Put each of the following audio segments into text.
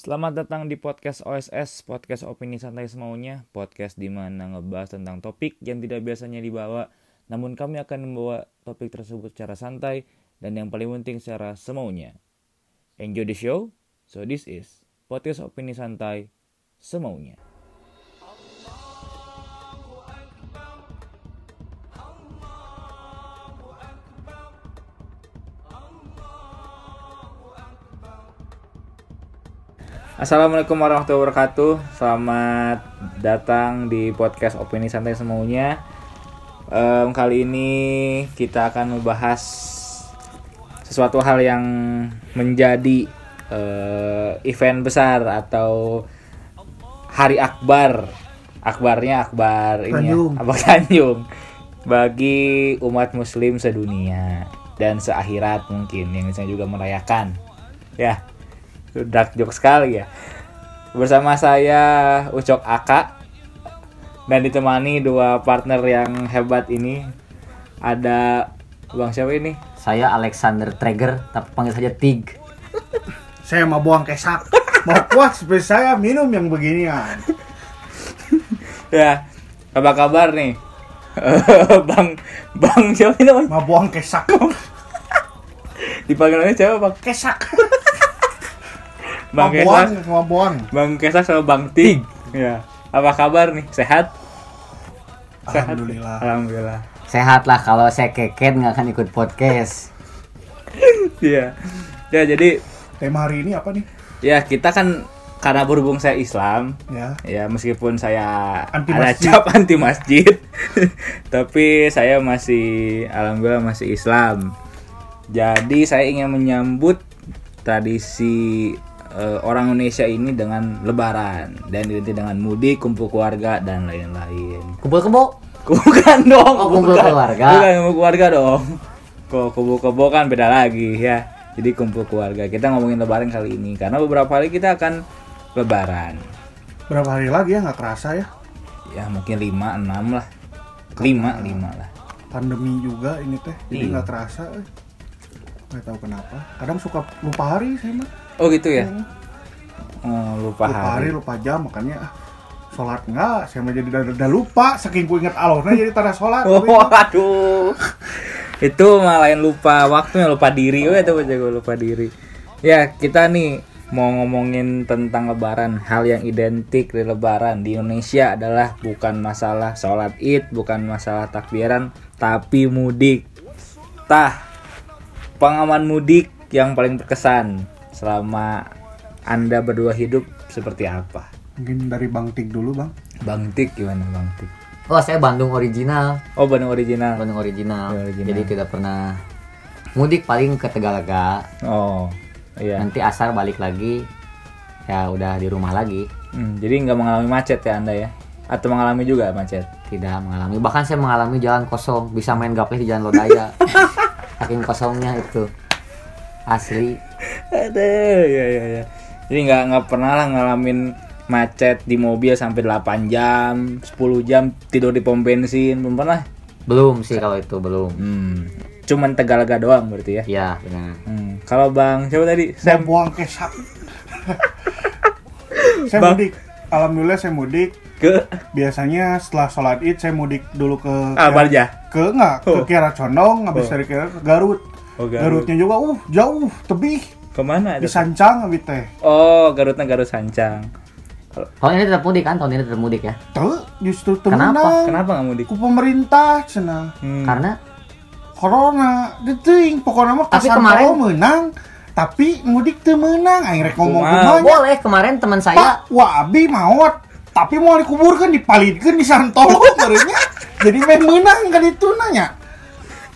Selamat datang di podcast OSS, podcast opini santai semaunya, podcast di mana ngebahas tentang topik yang tidak biasanya dibawa, namun kami akan membawa topik tersebut secara santai dan yang paling penting secara semaunya. Enjoy the show. So this is podcast opini santai semaunya. Assalamualaikum warahmatullahi wabarakatuh. Selamat datang di podcast opini santai semaunya. Em, kali ini kita akan membahas sesuatu hal yang menjadi eh, event besar atau hari akbar. Akbarnya akbar ini ya, Tanjung. Akbar Tanjung bagi umat muslim sedunia dan seakhirat mungkin yang bisa juga merayakan. Ya. Dark joke sekali ya. Bersama saya Ucok Aka dan ditemani dua partner yang hebat ini. Ada Bang siapa ini? Saya Alexander Traeger, tapi panggil saja Tig. Saya mau buang kesak. Mau puas seperti saya minum yang beginian. Ya, apa kabar nih? bang Bang siapa ini namanya? Mau buang kesak. Dipanggilannya siapa Bang? Kesak. Bang buang. Bang Kesak sama Bang Tig. Ya, apa kabar nih? Sehat? Sehat? Alhamdulillah. Alhamdulillah. Sehat lah kalau saya keket nggak akan ikut podcast. Iya. Ya jadi Tema hari ini apa nih? ya kita kan karena berhubung saya Islam, Ya. ya meskipun saya Anti ada cap anti masjid, tapi saya masih alhamdulillah masih Islam. Jadi saya ingin menyambut tradisi eh, orang Indonesia ini dengan Lebaran dan diganti dengan mudik, kumpul keluarga dan lain-lain. Kumpul kebo. Bukan dong. Oh, kumpul bukan. keluarga. Bukan kumpul keluarga dong. Kok kumpul kebo kan beda lagi ya. Jadi kumpul keluarga. Kita ngomongin lebaran kali ini karena beberapa hari kita akan lebaran. Berapa hari lagi ya nggak kerasa ya? Ya mungkin 5 6 lah. 5 5 lah. Pandemi juga ini teh. Jadi Iya. nggak kerasa. eh. Nggak tahu kenapa. Kadang suka lupa hari saya mah. Oh gitu ya. Hmm. Oh, lupa, Lupa hari, hari. lupa jam makanya ah, sholat enggak. Saya mah jadi udah, udah lupa. Saking ku inget alurnya jadi tanda sholat. Oh, aduh. itu malah lain lupa waktunya lupa diri oh itu jago lupa diri ya kita nih mau ngomongin tentang lebaran hal yang identik di lebaran di Indonesia adalah bukan masalah sholat id bukan masalah takbiran tapi mudik tah pengalaman mudik yang paling berkesan selama anda berdua hidup seperti apa Mungkin dari Bang Tik dulu Bang. Bang Tik gimana Bang Tik Oh saya Bandung original. oh Bandung original Bandung original. Bandung original. Jadi tidak pernah mudik paling ke Tegalaga. oh iya Nanti asar balik lagi. Ya udah di rumah lagi. Hmm, jadi nggak mengalami macet ya anda ya? Atau mengalami juga macet? Tidak mengalami. Bahkan saya mengalami jalan kosong. Bisa main gapleh di jalan Lodaya. Saking kosongnya itu. Asli. Aduh, ya ya ya. Jadi nggak nggak pernah lah ngalamin macet di mobil sampai 8 jam, 10 jam tidur di pom bensin, belum pernah. Belum sih kalau itu belum. Hmm. Cuman tegalaga doang berarti ya. Ya benar. Hmm. Kalau Bang, siapa tadi? Saya buang kesak. saya Bang. mudik. Alhamdulillah saya mudik. Ke Biasanya setelah sholat id saya mudik dulu ke Albarja. ke enggak ke Oh. Kiara Condong, habis Oh. dari Kiara ke Garut. Oh, Garut. Garutnya juga uh jauh tebih Ke mana di Sancang habis teh. Oh, Garutnya Garut Sancang. Tahun ini tetap mudik kan? Tahun ini tetap mudik ya? Tuh justru Kenapa? temenang. Kenapa nggak mudik? Ku pemerintah cenah. Hmm. Karena Corona, deting pokoknya mah Tapi kemarin- menang, tapi mudik teu menang. Rek ngomong kumanya. boleh kemarin teman saya Pak, wah abi maot. Tapi mau dikuburkan dipalidkeun di Santolo barunya. Jadi main menang kan itu nanya.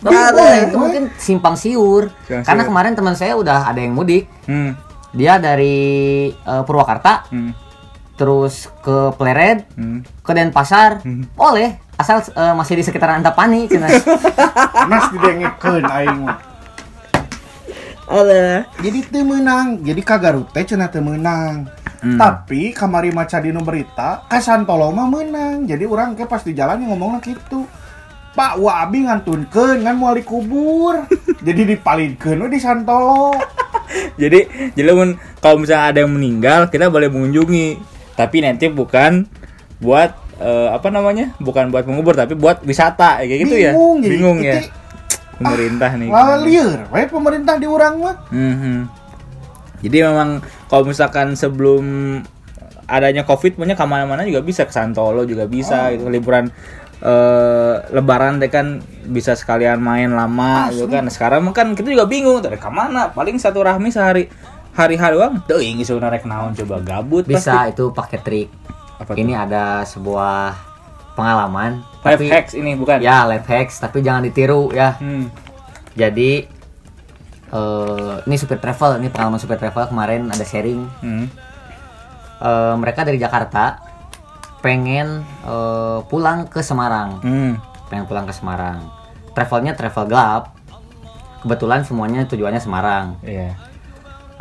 Boleh, Boleh, itu boleh. mungkin simpang siur. Simpang Karena siur. kemarin teman saya udah ada yang mudik. Hmm. Dia dari eh, Purwakarta, Hmm. terus ke Plered, Hmm. ke Denpasar. Hmm. Boleh, asal eh, masih di sekitaran Antapani. Cina. Nas didengekeun aing mah. Alah. Jadi teu menang. Jadi ka Garut teh cenah teu menang. Hmm. Tapi kamari maca dinu berita ka Santolo mah menang. Jadi orang ke pas di jalan yang ngomongna gitu. Pak, wah abi ngantunkeun kan mau dikubur. Jadi dipalidkeun we di Santolo. jadi jadi mun kalau misalnya ada yang meninggal kita boleh mengunjungi tapi nanti bukan buat eh, apa namanya bukan buat mengubur tapi buat wisata kayak gitu ya Bingung, jadi bingung ya itu- pemerintah nih Lah lieur, we pemerintah di urang mah. Mhm. Jadi memang kalau misalkan sebelum adanya covid punya ke mana-mana juga bisa ke Santolo juga bisa gitu liburan eh, Lebaran deh kan bisa sekalian main lama gitu kan. Sekarang kan kita juga bingung dari ke mana paling satu rahmi sehari hari-hari doang. Tuh ini sebenarnya naon coba gabut Bisa pasti. itu pakai trik. Apa tuh? Ini ada sebuah pengalaman. Life tapi hacks ini bukan? ya life hacks tapi jangan ditiru ya. Hmm. Jadi eh ini supir travel, ini pengalaman supir travel kemarin ada sharing. Hmm. Eh, mereka dari Jakarta pengen eh, pulang ke Semarang, Hmm. pengen pulang ke Semarang. Travelnya travel gelap. Kebetulan semuanya tujuannya Semarang. Iya.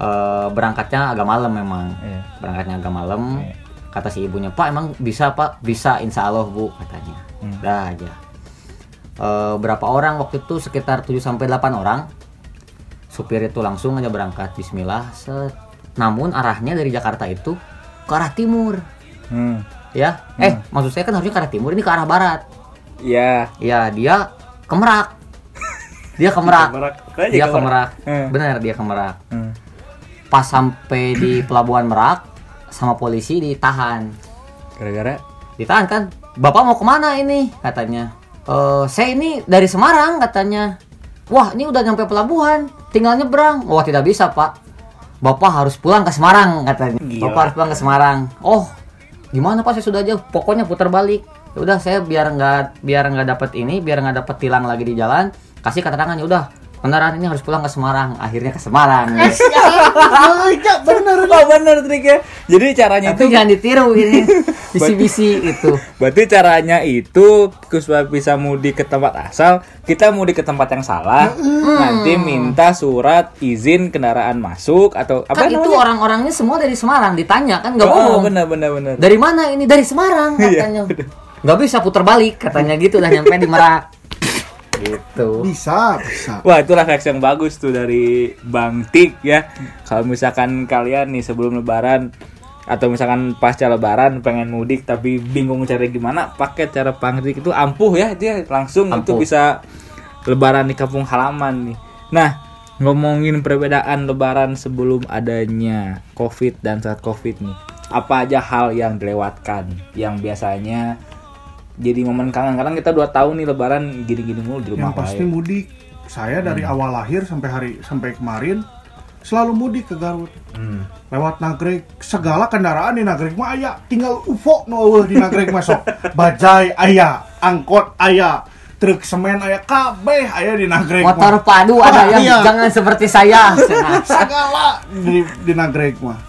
Eh, berangkatnya agak malam memang. Iya. Berangkatnya agak malam. Iya. Kata si ibunya, Pak emang bisa Pak? Bisa, insya Allah Bu katanya. Hmm. Dah aja. Eh, berapa orang waktu itu sekitar 7 sampai 8 orang. Supir itu langsung aja berangkat Bismillah. Set. Namun arahnya dari Jakarta itu ke arah timur, Hmm. Ya. Eh, maksud saya kan harusnya ke arah timur, ini ke arah barat. Iya. Ya, dia ke Merak. Dia ke Merak. Dia ke Merak. Hmm. Benar, dia ke Merak. Hmm. Pas sampai di pelabuhan Merak sama polisi ditahan. Gara-gara Ditahan kan? Bapak mau ke mana ini? Katanya. "Eh, saya ini dari Semarang katanya. Wah, ini udah nyampe pelabuhan, tinggal nyebrang. Wah, tidak bisa, Pak. Bapak harus pulang ke Semarang katanya. Gila. Bapak harus pulang ke Semarang. Oh, gimana Pak? Saya sudah jauh. Pokoknya putar balik. Ya udah saya biar nggak biar nggak dapat ini, biar nggak dapat tilang lagi di jalan, kasih keterangan ya udah. Kendaraan ini harus pulang ke Semarang. Akhirnya ke Semarang. Iya, bener. Oh bener triknya. Jadi caranya Tapi itu jangan ditiru ini. Bisi-bisi itu. berarti caranya itu supaya bisa mudik ke tempat asal, kita mudik ke tempat yang salah, nanti minta surat izin kendaraan masuk atau apa kan itu orang-orangnya semua dari Semarang ditanya kan nggak Oh, bohong benar benar benar. dari mana ini dari Semarang Iya, katanya nggak bisa putar balik katanya gitu udah nyampe di Merak gitu Bisa, bisa. Wah, itu refleks yang bagus tuh dari Bang Tik ya. Kalau misalkan kalian nih sebelum lebaran atau misalkan pasca lebaran pengen mudik tapi bingung cari gimana, pakai cara Bang Tik itu ampuh ya, dia langsung itu Ampuh. bisa lebaran di kampung halaman nih. Nah, ngomongin perbedaan lebaran sebelum adanya Covid dan saat Covid nih. Apa aja hal yang dilewatkan yang biasanya jadi momen kangen kadang kita dua tahun nih lebaran gini-gini mulu di rumah Yang pasti mudik. Saya dari awal lahir sampai hari sampai kemarin selalu mudik ke Garut. Hmm. Lewat Nagreg, segala kendaraan di Nagreg mah aya, tinggal UFO nu eueuh di Nagreg masuk. Bajai aya, angkot aya, truk semen aya, kabeh aya di Nagreg. mah. motor padu ada Wah, yang iya. jangan seperti saya segala di, di Nagreg mah.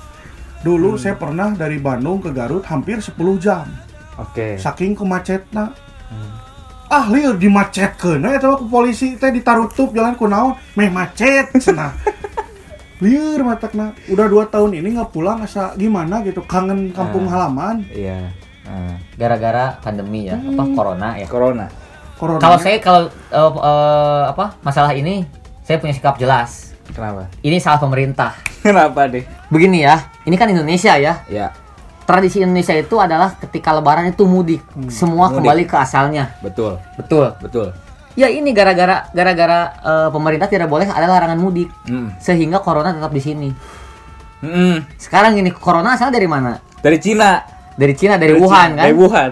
Dulu Hmm. saya pernah dari Bandung ke Garut hampir 10 jam. Oke. Saking kemacetna. Hmm. Ah, lieur dimacetkeun eta mah ku polisi teh ditarutup jalan ku naon, meh macet cenah. lieur matakna. Udah dua tahun ini nggak pulang asa gimana gitu, kangen kampung Ah. halaman. Iya. Nah, gara-gara pandemi ya apa corona ya corona. Corona. kalau saya kalau eh, eh, apa masalah ini saya punya sikap jelas Kenapa? ini salah pemerintah Kenapa deh? begini ya ini kan Indonesia ya Ya, tradisi Indonesia itu adalah ketika lebaran itu mudik semua Mudik. kembali ke asalnya betul. betul Betul. ya ini gara-gara gara-gara eh, pemerintah tidak boleh ada larangan mudik Hmm. sehingga corona tetap di sini Mm-mm. sekarang ini corona asal dari mana Dari Cina. dari Cina dari, Cina. Wuhan kan Dari Wuhan.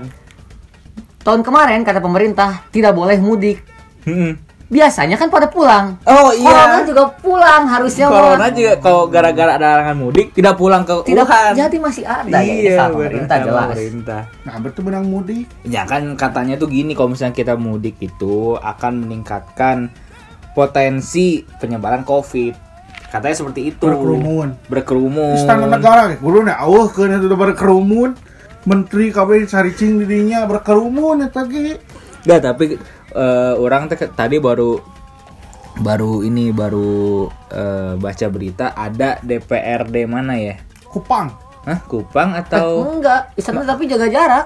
tahun kemarin kata pemerintah tidak boleh mudik Mm-mm. Biasanya kan pada pulang Oh corona iya. juga pulang harusnya Corona mah. juga kalau gara-gara ada larangan mudik tidak pulang ke tidak Wuhan. jadi masih ada ya iya, salah benar. pemerintah jelas Pemerintah. Nah, betul benang mudik. Ya kan katanya tuh gini kalau misalnya kita mudik itu akan meningkatkan potensi penyebaran COVID. Katanya seperti itu. Berkerumun. Berkerumun. Istana negara ge kudu na eueuh keun itu berkerumun. Menteri kabeh saricing di dinya berkerumun eta ge. Nggak, tapi eh, orang ke- tadi baru baru ini baru eh, baca berita ada DPRD mana ya? Kupang. Hah, Kupang Eh, atau enggak di sana tapi jaga jarak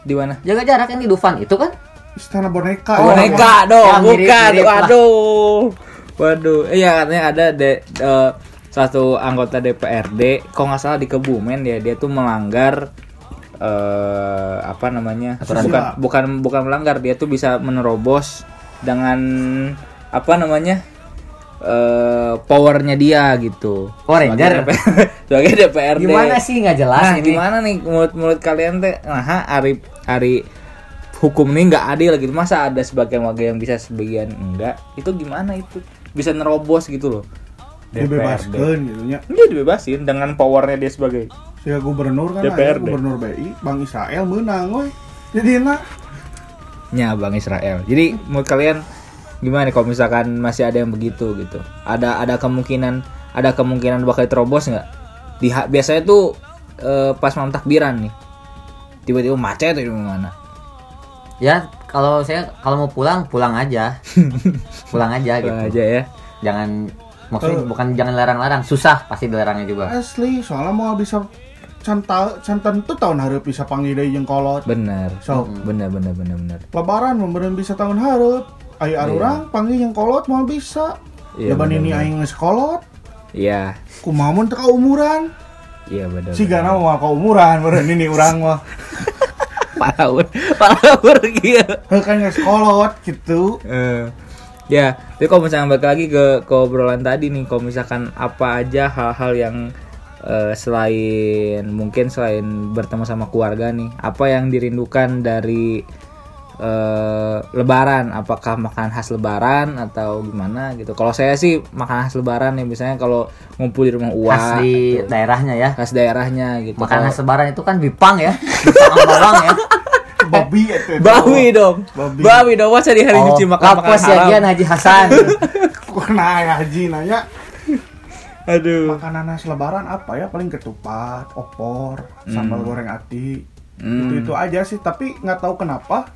di mana? jaga jarak yang di Dufan itu kan Istana boneka. Oh, ya. boneka dong, Ya, mirip- bukan. mirip lah. Waduh. Waduh. Iya katanya ada de, eh, satu anggota DPRD, kok nggak salah di Kebumen ya, dia tuh melanggar eh apa namanya? Aturan. bukan bukan bukan melanggar, dia tuh bisa menerobos dengan apa namanya? eh powernya dia gitu. Power Ranger? Sebagai DPR sebagai DPRD. Gimana sih nggak jelas Nah, ini? gimana nih menurut menurut kalian teh? Nah, hari hari hukum ini nggak adil gitu. Masa ada sebagian warga yang bisa sebagian enggak? Itu gimana itu? Bisa nerobos gitu loh. dibebaskan gitu nya Dia dibebasin dengan powernya dia sebagai Sia gubernur kan DPRD. gubernur BI Bang Israel menang we jadi na nya Bang Israel. Jadi menurut kalian gimana nih kalau misalkan masih ada yang begitu gitu? Ada ada kemungkinan ada kemungkinan bakal terobos nggak? Di biasanya tuh eh, pas malam takbiran nih. Tiba-tiba macet atau gimana? Ya kalau saya kalau mau pulang pulang aja, pulang aja gitu. Pulang aja ya. Jangan maksudnya Eh. bukan jangan larang-larang, susah pasti dilarangnya juga. asli soalnya mau bisa can ta- can tentu tahun hareup bisa panggil jeung kolot. Bener. So. bener bener bener bener. lebaran memberen bisa tahun hareup. Aya arurang panggil jeung kolot mau bisa. Iya, Jaban ini aing geus kolot. Iya, kumaha mun teu umuran iya bener. si gana mau umuran meureun ini urang mah. Palawur, palawur gitu. kan geus kolot gitu Eh, ya, tapi kalau misalnya balik lagi ke, ke obrolan tadi nih, kalau misalkan apa aja hal-hal yang eh, selain mungkin selain bertemu sama keluarga nih, apa yang dirindukan dari eh, Lebaran? Apakah makanan khas Lebaran atau gimana gitu? Kalau saya sih makanan khas Lebaran nih, misalnya kalau ngumpul di rumah uang, Khas di daerahnya ya. khas daerahnya gitu. Makanan Kalau- khas lebaran itu kan bipang ya. Bipang bawang ya. babi eta Bawi dong. Babi. Bawi dong. Masa di hari nyuci makan makan lapos ya haram? Gian Haji Hasan. Kena ya haji nanya Aduh. makanan khas lebaran apa ya paling ketupat opor sambal goreng ati Hmm. itu itu aja sih tapi nggak tahu kenapa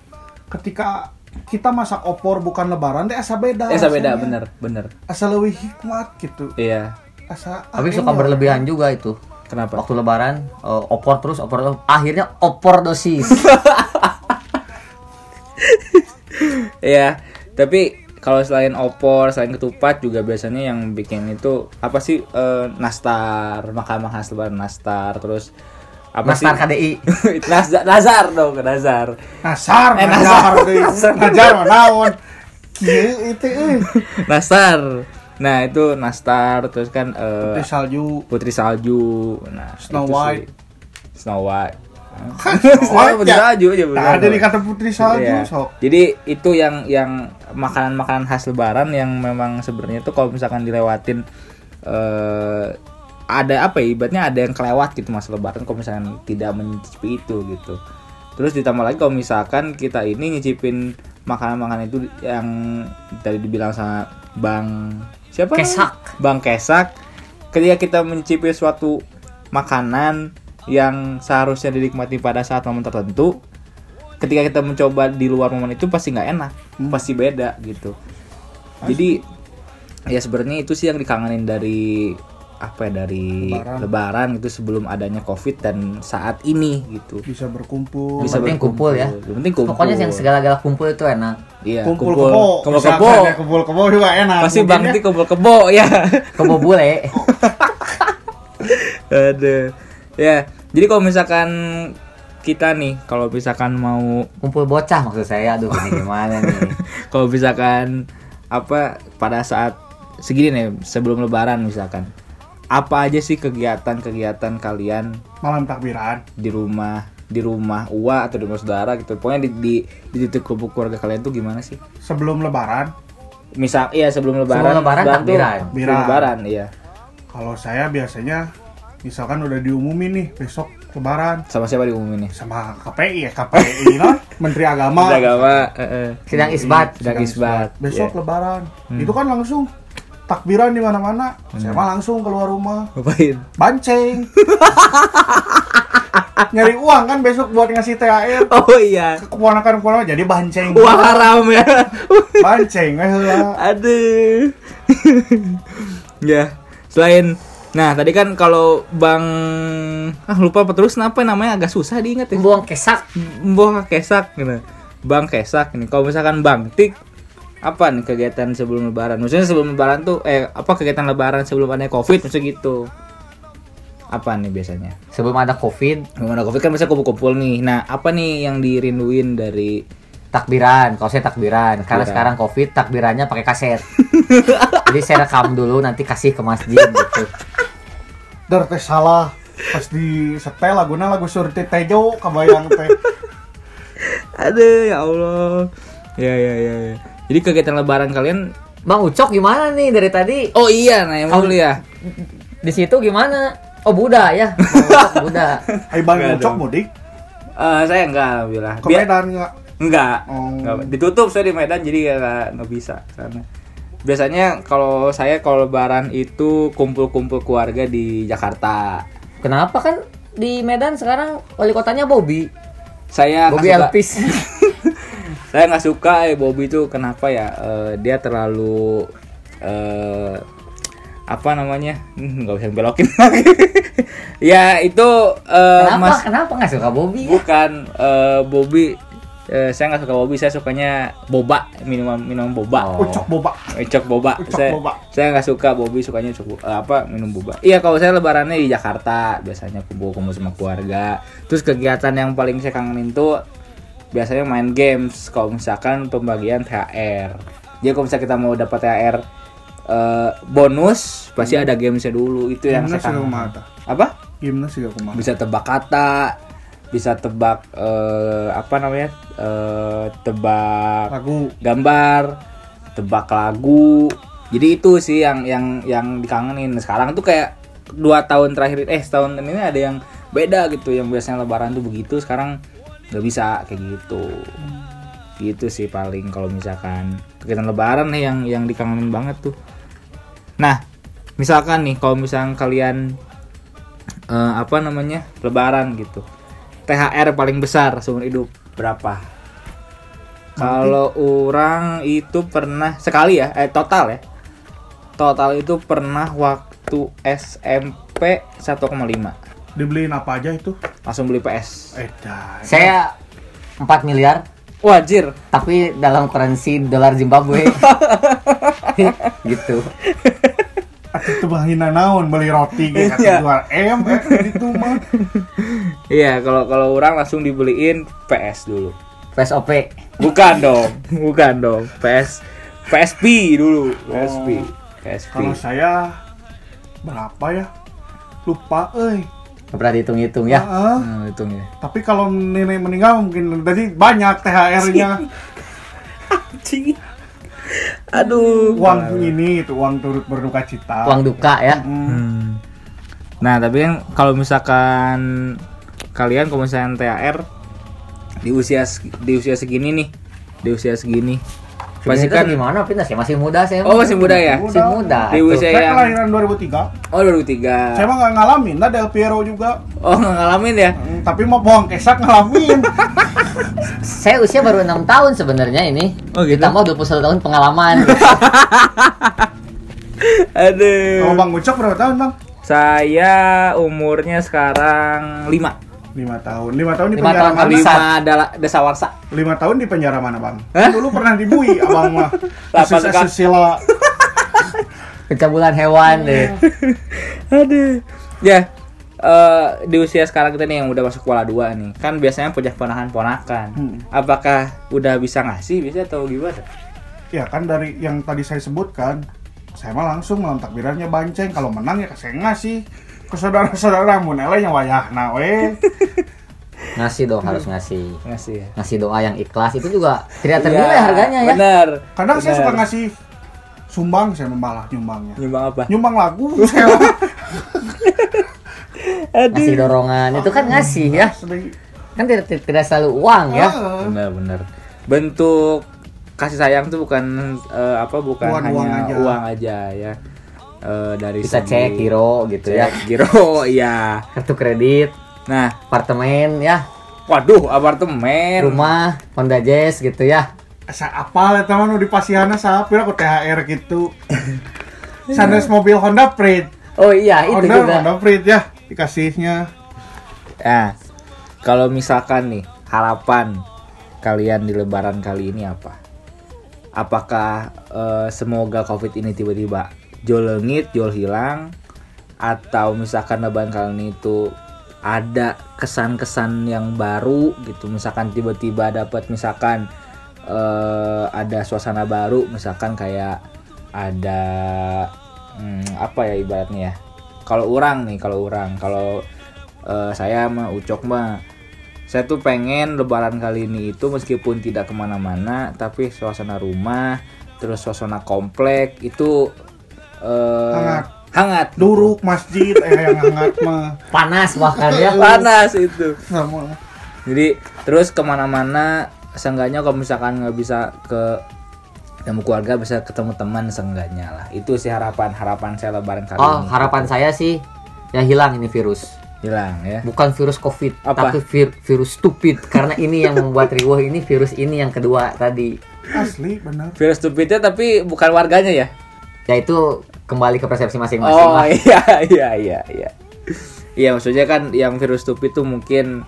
ketika kita masak opor bukan lebaran teh asa beda Ya beda rasanya. bener bener. asa lebih hikmat gitu Iya. asa Tapi ah, suka ini berlebihan juga itu. Kenapa? Waktu lebaran eh, opor terus opor terus. akhirnya opor dosis. Iya. Tapi kalau selain opor, selain ketupat juga biasanya yang bikin itu apa sih eh, nastar, makanan khas lebaran nastar, terus apa Nastar sih? KDI. Nazar, nazar dong, nazar. nasar Eh, deui. najar mah naon itu Nastar. Nah, itu nastar terus kan eh, Putri salju putri salju. Nah, Snow. White. Snow White. Putri ya? salju aja Nah, ada dikata putri salju sok Jadi itu yang yang makanan-makanan khas lebaran yang memang sebenarnya tuh kalau misalkan dilewatin eh ada apa ya ibaratnya ada yang kelewat gitu mas lebaran kalau misalkan tidak mencicipi itu gitu. Terus ditambah lagi kalau misalkan kita ini nyicipin makanan-makanan itu yang tadi dibilang sama Bang siapa? Kesak. Bang Kesak. Ketika kita mencicipi suatu makanan yang seharusnya dinikmati pada saat momen tertentu, ketika kita mencoba di luar momen itu pasti nggak enak, pasti beda gitu. Jadi ya sebenarnya itu sih yang dikangenin dari apa ya dari Lebaran. lebaran, itu sebelum adanya covid dan saat ini gitu. bisa berkumpul Bisa penting kumpul ya. Yang penting kumpul. Pokoknya yang segala-gala kumpul itu enak. Iya, kumpul kumpul kebo kumpul kebo. ya, kumpul kebo juga enak Pasti Mungkin Bang ya. Kumpul kebo ya. Kebo bule. Aduh. Ya, jadi kalau misalkan kita nih, kalau misalkan mau Kumpul bocah maksud saya. Aduh ini gimana nih. kalau misalkan apa pada saat segini nih sebelum lebaran misalkan apa aja sih kegiatan-kegiatan kalian malam takbiran di rumah di rumah Uwa atau di rumah saudara gitu pokoknya di di, di titik kumpul keluarga kalian tuh gimana sih sebelum lebaran misal iya sebelum lebaran Sebelum lebaran takbiran. sebelum lebaran iya kalau saya biasanya misalkan udah diumumin nih besok lebaran. Sama siapa diumumin nih? Sama KPI ya KPI non Menteri Agama. Menteri agama eh, eh. Sidang isbat. sedang isbat besok Iya. lebaran. Itu kan langsung takbiran di mana-mana. Saya mah langsung keluar rumah. Ngapain? Banceng. Nyari uang kan besok buat ngasih THR oh iya. Ke keponakan keponakan jadi banceng. Uang haram ya. Banceng eh. Aduh. ya, selain Nah, tadi kan kalau Bang ah lupa apa terus kenapa namanya agak susah diingat ya. Buang kesak. Mbah Kesak gitu. Bang Kesak ini. Kalau misalkan Bang Tik apa nih kegiatan sebelum lebaran? Maksudnya sebelum lebaran tuh eh apa kegiatan lebaran sebelum ada Covid maksudnya gitu. Apa nih biasanya? Sebelum ada Covid, Sebelum ada Covid kan biasanya kumpul-kumpul nih. Nah, apa nih yang dirinduin dari takbiran. Kalau saya takbiran, karena Takbiran. sekarang Covid takbirannya pakai kaset. Jadi saya rekam dulu nanti kasih ke masjid gitu. Dar teh salah pas di setel laguna lagu surti tejo kabayang teh Aduh, ya Allah. Ya ya ya ya. Jadi kegiatan lebaran kalian Bang Ucok gimana nih dari tadi? Oh iya, nah emang dulu ya. Di situ gimana? Oh Buddha ya. Buddha. Hai bang Enggak Ucok mudik Eh, saya enggak alhamdulillah. ke Biar- Medan nggak Enggak. Oh. Enggak. Ditutup saya di Medan jadi ya nggak nggak bisa sana. Biasanya kalau saya kalau lebaran itu kumpul-kumpul keluarga di Jakarta. Kenapa kan di Medan sekarang wali kotanya Bobby. Saya Bobby suka- Elpis. saya nggak suka eh Bobby itu kenapa ya Eh, dia terlalu eh apa namanya Hmm, nggak bisa belokin lagi ya itu eh, Kenapa? mas Kenapa nggak suka Bobby? bukan eh, Bobby eh, saya nggak suka Bobby saya sukanya boba minuman minuman boba Oh. Ucok boba Ecok boba. Ucok saya boba. saya nggak suka Bobby sukanya cok eh, apa minum boba. Iya kalau saya lebarannya di Jakarta biasanya kumpul-kumpul sama keluarga. Terus kegiatan yang paling saya kangenin tuh biasanya main games kalau misalkan pembagian THR. Jadi kalau misalnya kita mau dapat THR eh, bonus pasti ada gamesnya dulu itu yang saya kangen. Apa? gimana sih kumaha Bisa tebak kata, bisa tebak eh, apa namanya? eh, tebak lagu gambar, tebak lagu. Jadi itu sih yang yang yang dikangenin. Sekarang tuh kayak dua tahun terakhir eh setahun ini ada yang beda gitu. Yang biasanya lebaran tuh begitu, sekarang nggak bisa kayak gitu. Gitu sih paling kalau misalkan kegiatan lebaran nih yang yang dikangenin banget tuh. Nah, misalkan nih kalau misalkan kalian eh, apa namanya? lebaran gitu. THR paling besar seumur hidup berapa? Kalau orang itu pernah sekali ya, eh total ya. Total itu pernah waktu SMP 1,5. dibeliin apa aja itu Langsung beli PS. eh dah Saya 4 miliar Wajir. tapi dalam currency dolar Zimbabwe. gitu. Atuh tuh bahina naon beli roti ge Iya. kata jual M eh gitu mah Iya, kalau kalau orang langsung dibeliin PS dulu. PSOP. Bukan dong, bukan dong. PS PSP dulu, PSP. PSP. kalau saya berapa ya lupa euy Nggak pernah dihitung-hitung ya. Heeh. Nah, hitung ya. tapi kalau nenek meninggal mungkin tadi banyak THR-nya Aduh. uang ini itu uang turut berduka cita Uang duka ya. Hmm. Hmm. Nah, tapi kan kalau misalkan kalian kalau misalkan THR di usia di usia segini nih, di usia segini. Pasti kan gimana Pintas ya masih muda saya. Oh, masih muda ya? Masih muda. Di usia saya yang kelahiran 2003 Oh, 2003. saya mah nggak ngalamin lah Del Piero juga Oh, nggak ngalamin ya? Hmm, tapi mau bohong kesak ngalamin Saya usia baru enam tahun sebenarnya ini. Oh, gitu? Ditambah 21 tahun pengalaman. Aduh. kalau Bang Ucok berapa tahun Bang? Saya umurnya sekarang 5. Lima tahun lima tahun di Lima penjara tahun mana? 5 adalah desa warsa. lima tahun di penjara mana Bang? Hah? Dulu pernah dibui abang mah kasus asusila Pencabulan hewan deh. Aduh. Ya, eh, di usia sekarang kita nih yang udah masuk sekolah 2 nih. Kan biasanya punya ponakan-ponakan. Hmm. Apakah udah bisa ngasih bisa atau gimana? ya kan dari yang tadi saya sebutkan saya mah langsung malam takbirannya banceng kalau menang ya saya ngasih ke saudara-saudara mun eleh nya wayahna we Ngasih dong harus ngasih. Ngasih ya. Ngasih doa yang ikhlas itu juga tidak ternilai Iya, harganya ya. Bener. kadang saya Bener. suka ngasih sumbang saya malah nyumbangnya Nyumbang apa? nyumbang lagu saya Ngasih dorongan itu kan ngasih ya. Kan tidak tidak selalu uang ya. Bener bener. Bentuk kasih sayang tuh bukan eh, apa bukan Bukan hanya uang uang aja. aja, ya. Eh, dari Bisa segi- cek giro gitu ya. Cek giro, iya. Kartu kredit, Nah, apartemen ya, waduh apartemen. rumah, Honda Jazz gitu ya. Asa apal eta mah nu di pasihana sapira ku THR gitu sanes mobil Honda Freed Oh iya itu Honda juga. Honda Freed ya dikasihnya Nah, kalau misalkan nih harapan kalian di lebaran kali ini apa? apakah eh, semoga covid ini tiba-tiba jol lengit jol hilang atau misalkan ini itu ada kesan-kesan yang baru gitu. Misalkan tiba-tiba dapat misalkan eh, ada suasana baru misalkan kayak ada hmm, apa ya ibaratnya ya? Kalau orang nih kalau orang kalau eh, saya mah ucok mah saya tuh pengen lebaran kali ini itu meskipun tidak ke mana-mana tapi suasana rumah terus suasana komplek itu eh, Hangat. hangat Duruk masjid eh yang hangat mah. panas bahkan ya panas itu Sama. jadi terus ke mana-mana seenggaknya kalau misalkan nggak bisa ke temu keluarga bisa ketemu teman seenggaknya lah itu sih harapan harapan saya lebaran kali oh ini harapan saya sih ya hilang ini virus hilang ya bukan virus covid Apa? tapi vir- virus stupid karena ini yang membuat riuh ini virus ini yang kedua tadi Asli bener. virus stupidnya tapi bukan warganya ya yaitu kembali ke persepsi masing-masing oh lah. iya iya iya iya iya maksudnya kan yang virus stupid tuh mungkin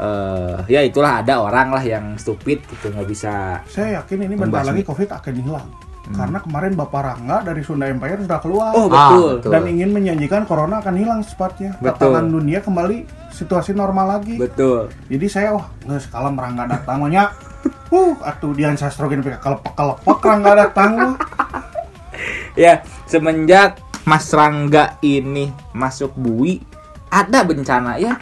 eh ya itulah ada orang lah yang stupid gitu nggak bisa Saya yakin ini bentar lagi Covid akan hilang. Karena kemarin Bapak Rangga dari Sunda Empire sudah keluar. oh Ah, betul betul. dan ingin menjanjikan corona akan hilang secepatnya. Betul. Tatanan dunia kembali situasi normal lagi. betul Jadi saya wah nggak sekala merangga datang mah nya. Uh, atuh Dian Sastrogen pika kalepak kalepak rangga datang. ya semenjak Mas Rangga ini masuk bui ada bencana ya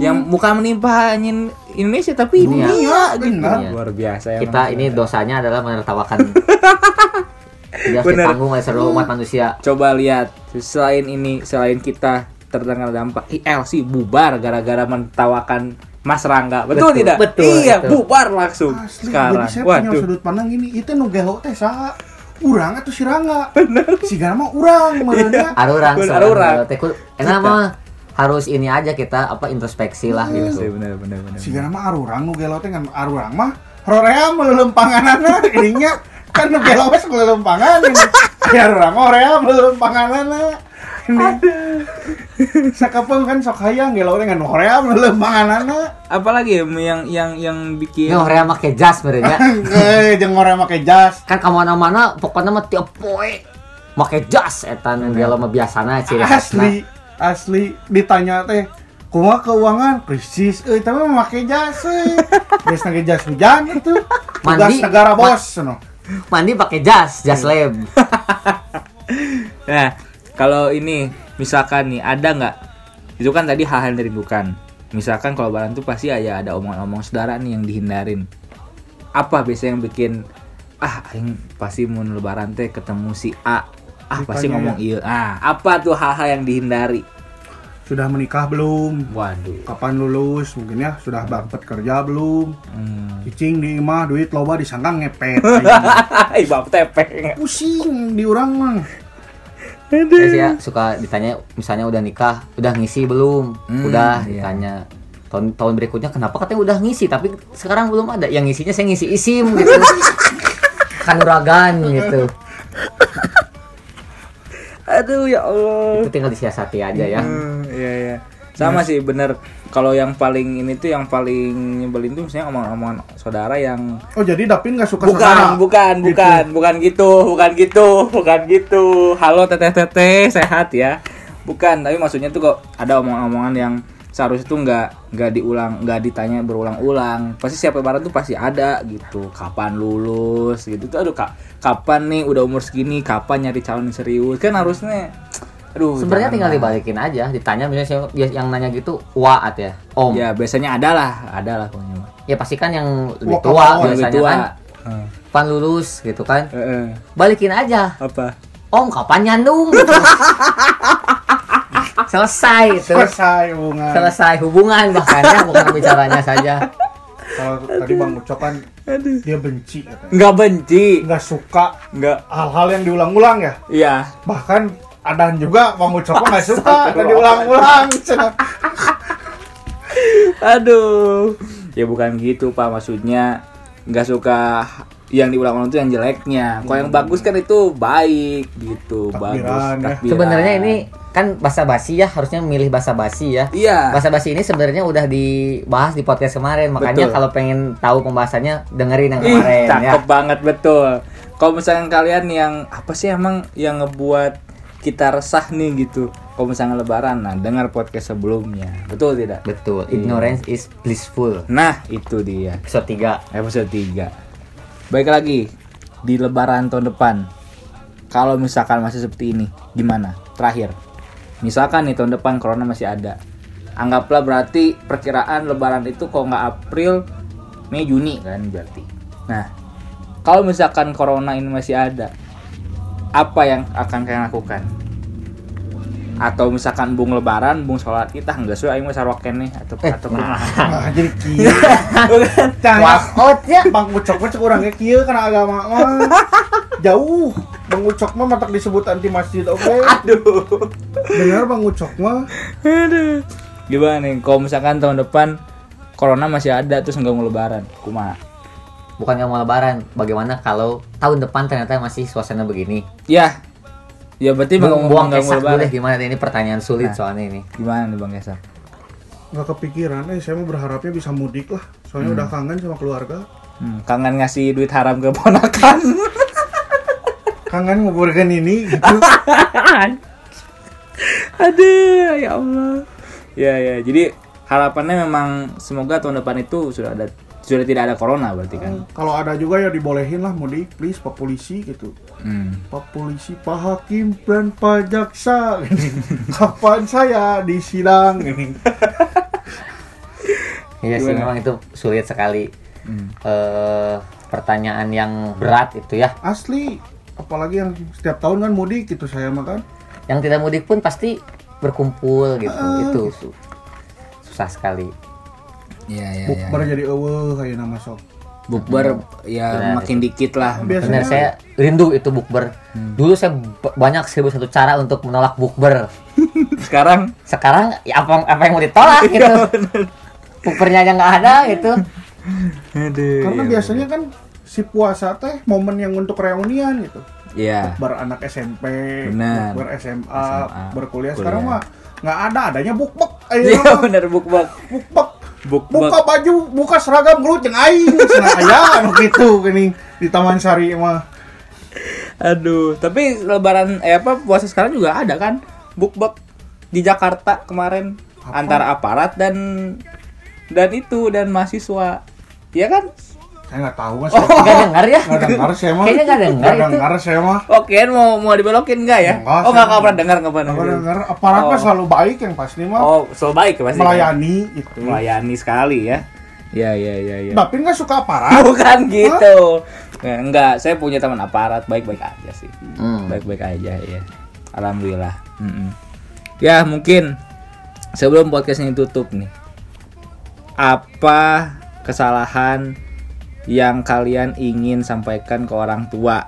yang bukan menimpa hanya Indonesia tapi Dunia. dunia, gitu. Benar. luar biasa ya kita ini Rangga. dosanya adalah menertawakan dia ditanggung oleh seluruh umat manusia coba lihat selain ini selain kita terkena dampak ILC bubar gara-gara mentawakan Mas Rangga betul, Betul, tidak betul, iya betul. bubar langsung Asli, sekarang jadi saya punya waduh sudut pandang gini, itu nu geho teh saha? Urang atau si Rangga? Si Gana mah urang arurang Bener, soalnya. arurang. Teh, ku- enak mah harus ini aja kita apa introspeksi lah Iya, gitu benar benar benar Si Gana mah arurang nu gelo teh ngan arurang mah horea melelem panganana ininya kan nu gelo wes melelem pangan ini. Si arurang mah horea melelem Ini. Sakapeng kan sok hayang gelo teh ngan horea melelem panganana. apalagi ya yang yang yang bikin ini orang make jas sebenarnya Eh, jeung horea make jas. kan ke mana-mana pokoknya mah tiap poe make jas etan gelo mah biasana ciri Asli, asli ditanya teh kumaha keuangan krisis euy tapi mah make jas euy. Geus nage jas hujan itu. Tugas Mandi. negara bos no. mandi pakai jas jas lab Nah, kalau ini misalkan nih ada nggak? Itu kan tadi hal-hal yang dirindukan. Misalkan kalau lebaran tuh pasti ya ada omongan-omongan saudara nih yang dihindarin. Apa biasanya yang bikin ah aing pasti mau lebaran teh ketemu si A. Ah pasti Ditanya ngomong iya. Ah, apa tuh hal-hal yang dihindari? Sudah menikah belum? Waduh. Kapan lulus? Mungkin ya sudah dapat kerja belum? Hmm. Cicing di imah duit loba disangka ngepet. Ih, bab tepeng. Pusing di orang mah. Sih ya suka ditanya misalnya udah nikah, udah ngisi belum? Hmm, udah iya. ditanya. Tahun tahun berikutnya kenapa katanya udah ngisi tapi sekarang belum ada. Yang ngisinya saya ngisi isim gitu. Kanuragan gitu. Aduh ya Allah. Itu tinggal disiasati aja ya. Hmm, iya iya. Sama sih bener. Kalau yang paling ini tuh yang paling nyebelin tuh misalnya omongan-omongan saudara yang Oh jadi Dapin gak suka bukan, saudara? bukan, Gitu. bukan, bukan gitu, bukan gitu, bukan gitu. Halo teteh teteh, sehat ya. Bukan, tapi maksudnya tuh kok ada omongan-omongan yang seharusnya tuh nggak nggak diulang, nggak ditanya berulang-ulang. Pasti siapa lebaran tuh pasti ada gitu. Kapan lulus gitu tuh, aduh kak, kapan nih udah umur segini, kapan nyari calon serius kan harusnya. Aduh, Sebenarnya tinggal lah. dibalikin aja, ditanya misalnya yang nanya gitu waat ya, om. Ya, Ya biasanya ada lah, ada lah pokoknya. mah. pasti kan yang lebih Wah, tua Yang biasanya lebih tua. kan, Heeh. pan lulus gitu kan, Heeh. balikin aja, Apa? om kapan nyandung? Gitu. Selesai itu, Selesai hubungan. selesai hubungan bahkan ya bukan bicaranya saja. Kalau tadi Bang Ucok kan dia benci katanya. Nggak benci, Nggak suka nggak. hal-hal yang diulang-ulang ya. Iya. Bahkan ada juga Ucok mah nggak suka kalau diulang-ulang. cenah. Aduh. Ya bukan gitu pak, maksudnya nggak suka yang diulang-ulang itu yang jeleknya. Kalau yang bagus kan itu baik gitu, bagus. Takbiran, ya. Takbiran. Sebenarnya ini kan bahasa basi ya, harusnya milih bahasa basi ya. Iya. Bahasa basi ini sebenarnya udah dibahas di podcast kemarin, makanya Betul. kalau pengen tahu pembahasannya dengerin yang Ih, kemarin ya. cakep banget betul. kalau misalkan kalian yang apa sih emang yang ngebuat kita resah nih gitu. Kalau misalnya lebaran nah dengar podcast sebelumnya. Betul tidak? Betul. Ignorance is blissful. nah itu dia. Episode 3. episode 3 baik lagi di lebaran tahun depan. Kalau misalkan masih seperti ini gimana? Terakhir. Misalkan nih tahun depan corona masih ada. Anggaplah berarti perkiraan lebaran itu kalau nggak April Mei Juni kan berarti. Nah kalau misalkan corona ini masih ada apa yang akan kalian lakukan atau misalkan bung lebaran bung sholat kita nggak aing mah sarwaken nih atau atau kumaha. Nah, jadi. Cang, out ya. Bang Ucok mah cek urangnya kieu karena agama mah jauh. Bang Ucok mah matak disebut anti masjid oke. aduh Dengar Bang Ucok mah Aduh. Gimana nih? Kalau misalkan tahun depan corona masih ada terus nggak mau lebaran, kumaha? Bukan nggak mau lebaran. Bagaimana kalau tahun depan ternyata masih suasana begini? Ya, ya berarti Buang, mau buang nggak mau lebaran. deh gimana ini pertanyaan sulit Nah. soalnya ini. Gimana nih Bang Kesak? nggak kepikiran eh saya mah berharapnya bisa mudik lah soalnya udah kangen sama keluarga Hmm, kangen ngasih duit haram ke ponakan. kangen ngobrolin ini gitu Aduh, ya Allah. Ya ya, jadi harapannya memang semoga tahun depan itu sudah ada sudah tidak ada corona berarti kan. kalau ada juga ya dibolehin lah mudik please pak polisi gitu Hmm. pak polisi pak hakim dan pak jaksa kapan saya disidang ini Iya sih memang itu sulit sekali. Hmm. eh pertanyaan yang berat itu ya. asli apalagi yang setiap tahun kan mudik gitu saya mah kan Yang tidak mudik pun pasti berkumpul gitu. Ah, itu su- susah sekali. Iya iya iya. bukber jadi eueuh kayak nama sok Bukber ya Benar, makin dikit lah. Benar biasanya saya rindu itu bukber. Dulu saya banyak seribu satu cara untuk menolak bukber. Sekarang Sekarang ya apa apa yang mau ditolak gitu. Bukbernya aja nggak ada gitu. Aduh. karena iya, biasanya kan si puasa teh momen yang untuk reunian gitu Iya. beranak SMP Benar. ber SMA, SMA, berkuliah kuliah. sekarang mah nggak ada adanya bukbek Iya ayo bener bukbak. bukbek Bukbak. buka baju buka seragam gelut jeung aing anu kitu geuning di Taman Sari mah Aduh, tapi lebaran eh apa puasa sekarang juga ada kan? Bukbak di Jakarta kemarin Apa? antara aparat dan dan itu dan mahasiswa. Iya kan? Saya nggak tahu mas Oh. Nggak dengar ya? nggak dengar saya mah Kayaknya nggak dengar nggak itu. dengar saya mah Oke, mau mau dibelokin enggak ya? Enggak, oh, enggak pernah dengar, enggak pernah nggak dengar. dengar aparat Oh. selalu baik yang pasti mah Oh, so baik pasti. kan? melayani gitu Melayani sekali ya. Ya, ya, ya, ya. tapi nggak suka aparat Bukan gitu. Nggak, Enggak, saya punya teman aparat baik-baik aja sih. Hmm. Baik-baik aja ya. Alhamdulillah. Mm-mm. Ya, mungkin sebelum podcast ini tutup nih. Apa kesalahan yang kalian ingin sampaikan ke orang tua?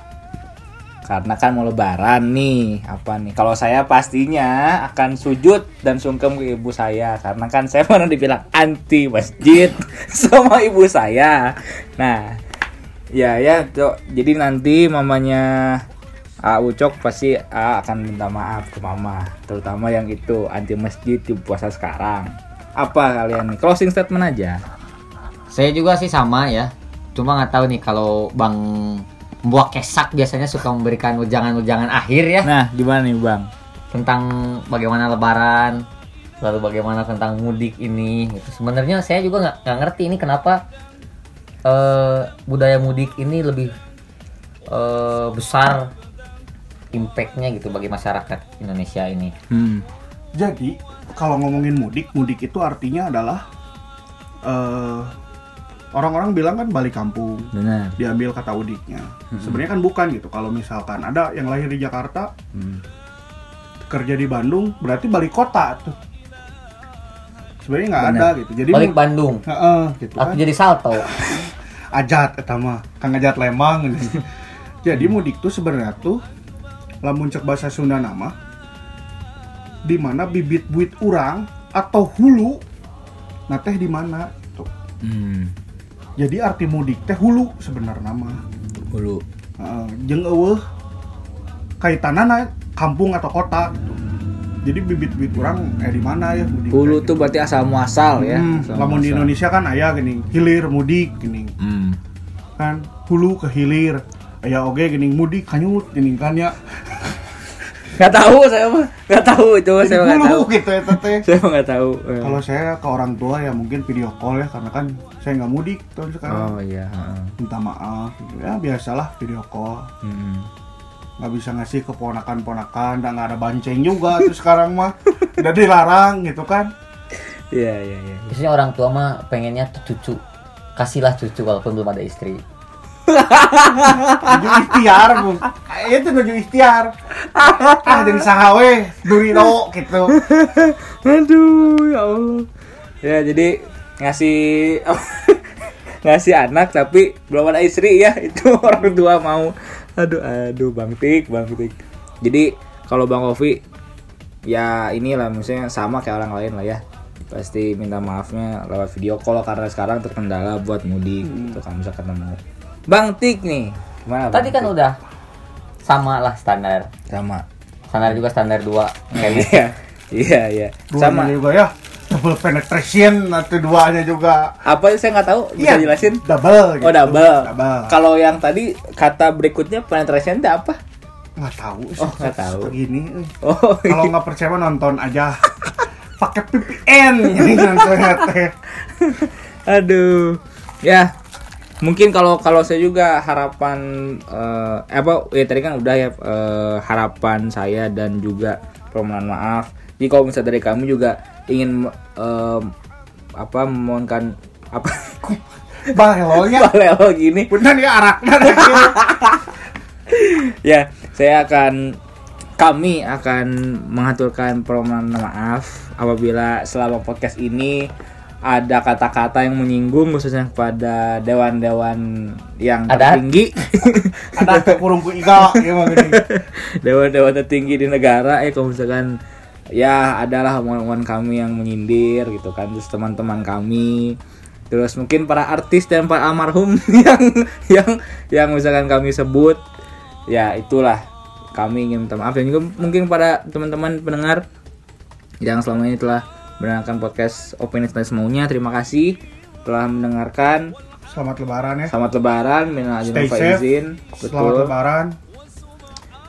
Karena kan mau lebaran nih, apa nih? Kalau saya pastinya akan sujud dan sungkem ke ibu saya karena kan saya pernah dibilang anti masjid sama ibu saya. Nah, ya ya, Cok. jadi nanti mamanya A Ucok pasti A akan minta maaf ke mama, terutama yang itu anti masjid di puasa sekarang. Apa kalian nih? Closing statement aja. Saya juga sih sama ya. Cuma nggak tahu nih kalau Bang Buak Kesak biasanya suka memberikan ujangan-ujangan akhir ya Nah, gimana nih, Bang? tentang bagaimana Lebaran, lalu bagaimana tentang mudik ini. Gitu. Sebenarnya saya juga nggak nggak ngerti ini kenapa eh, budaya mudik ini lebih eh, besar impactnya gitu bagi masyarakat Indonesia ini. Hmm. Jadi kalau ngomongin mudik, mudik itu artinya adalah eh, orang-orang bilang kan balik kampung, Benar. diambil kata udiknya. Sebenarnya kan bukan gitu. Kalau misalkan ada yang lahir di Jakarta, Hmm. kerja di Bandung, berarti balik kota tuh. Sebenarnya nggak Bener. ada gitu. Jadi Balik Bandung, Heeh, gitu aku kan. jadi salto. Ajat eta mah, Kang Ajat Lembang. gitu. Jadi mudik tuh sebenarnya tuh lamun cek bahasa Sunda nama di mana bibit buit urang atau hulu nah teh di mana tuh. Hmm. Jadi arti mudik teh hulu sebenarnya nama. Hulu. Heeh, jeung eueuh kaitanana kampung atau kota gitu. Jadi bibit-bibit orang eh di mana ya mudik. Hulu tuh gitu. berarti asal muasal ya. Hmm, Asal lamun di. Indonesia kan aya gini, hilir mudik gini Hmm. kan hulu ke hilir ya oke gini mudik kanyut gini kan ya nggak tahu saya mah nggak tahu itu Jadi saya nggak tahu gitu ya teteh saya mah nggak tahu Eh. kalau saya ke orang tua ya mungkin video call ya karena kan saya nggak mudik tahun sekarang oh iya heeh. minta maaf gitu. ya biasalah video call Hmm. nggak bisa ngasih ke ponakan-ponakan dan nggak ada banceng juga tuh sekarang mah udah dilarang gitu kan iya iya iya Biasanya orang tua mah pengennya tuh cucu. Kasihlah cucu walaupun belum ada istri. Nuju ikhtiar bu. Itu nuju ikhtiar. Ah jadi sahawe durino gitu. Aduh ya allah. Ya jadi ngasih ngasih anak tapi belum ada istri ya. Itu orang tua mau. Aduh aduh bang tik bang tik. Jadi kalau bang Ovi ya inilah misalnya sama kayak orang lain lah ya. Pasti minta maafnya lewat video call karena sekarang terkendala buat mudik gitu kan bisa ketemu bang tik nih gimana Tadi kan Tik? udah sama lah standar. sama Standar juga standar dua. Kayak gitu. iya iya iya sama juga ya double penetration atau duanya juga apa saya nggak tahu bisa Iya, jelasin double gitu. Oh double. double Kalau yang tadi kata berikutnya penetration itu apa? nggak tahu sih Oh, nggak tahu. gini eh. Oh kalau nggak percaya nonton aja pakai VPN ini nontonnya teh aduh. Ya mungkin kalau kalau saya juga harapan eh, apa ya tadi kan udah ya eh, harapan saya dan juga permohonan maaf. Jadi kalau misalnya dari kami juga ingin eh, apa memohonkan apa balelolnya balelo gini bener ya araknya teh. ya saya akan kami akan mengaturkan permohonan maaf apabila selama podcast ini ada kata-kata yang menyinggung khususnya kepada dewan-dewan yang Ada? tertinggi. Ada kurung ku iga ya dewan-dewan tertinggi di negara ya kalau misalkan ya adalah omongan kami yang menyindir gitu kan terus teman-teman kami. Terus mungkin para artis dan para almarhum yang yang yang misalkan kami sebut ya itulah. Kami ingin minta maaf. Dan juga mungkin pada teman-teman pendengar yang selama ini telah mendengarkan podcast opini dan semaunya terima kasih telah mendengarkan. Selamat lebaran ya. Selamat lebaran minal aidin wal faizin selamat lebaran.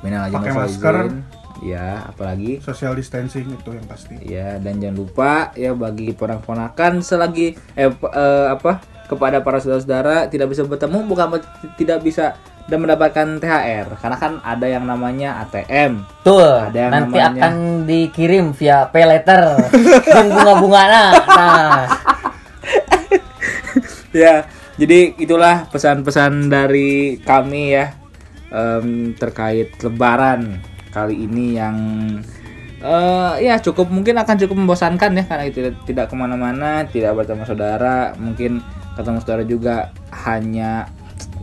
Minal aidin wal faizin. ya apalagi? Social distancing itu yang pasti. Ya dan jangan lupa ya bagi ponak-ponakan selagi eh, eh, apa kepada para saudara-saudara tidak bisa bertemu bukan tidak bisa dan mendapatkan THR karena kan ada yang namanya ATM. Betul. Ada yang Nanti namanya- akan dikirim via pay letter dan bunga-bunga nah. nah. ya jadi itulah pesan-pesan dari kami ya em, terkait Lebaran kali ini yang eh, ya cukup mungkin akan cukup membosankan ya karena tidak tidak ke mana-mana tidak bertemu saudara mungkin ketemu saudara juga hanya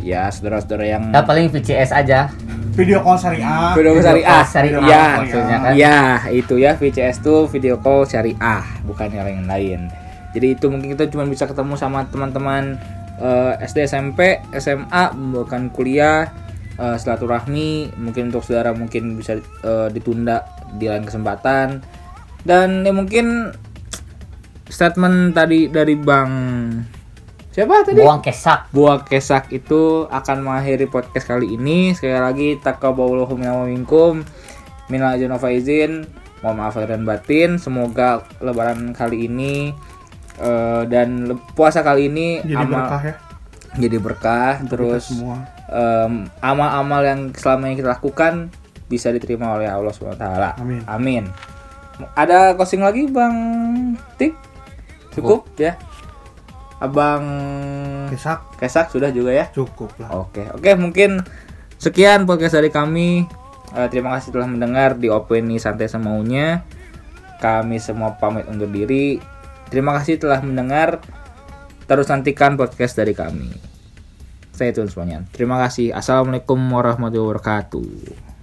ya saudara-saudara yang Ya paling VCS aja. video call syariah video call syariah syariah, ya. maksudnya kan. ya itu ya VCS tuh video call syariah bukan yang lain lain jadi itu mungkin kita cuma bisa ketemu sama teman-teman eh, SD SMP SMA bukan kuliah eh, silaturahmi. Mungkin untuk saudara mungkin bisa eh, ditunda di lain kesempatan. Dan ya mungkin statement tadi dari bang siapa tadi Buang kesak. Buah Kesak itu akan mengakhiri podcast kali ini. Sekali lagi wa minkum. Minal aidin wal faizin. Mohon maaf lahir dan batin. Semoga lebaran kali ini eh, dan le- puasa kali ini jadi amal berkah ya jadi berkah untuk terus semua em, amal-amal yang selama ini kita lakukan bisa diterima oleh Allah SWT. Amin. Amin. Ada closing lagi Bang Tik? Cukup ya. Abang kesak Kesak sudah juga ya. cukup lah Oke, oke mungkin sekian podcast dari kami. Eh, terima kasih telah mendengar di opini santai semaunya. Kami semua pamit undur diri. Terima kasih telah mendengar. Terus nantikan podcast dari kami. Saya Tun semuanya. Terima kasih. Assalamualaikum warahmatullahi wabarakatuh.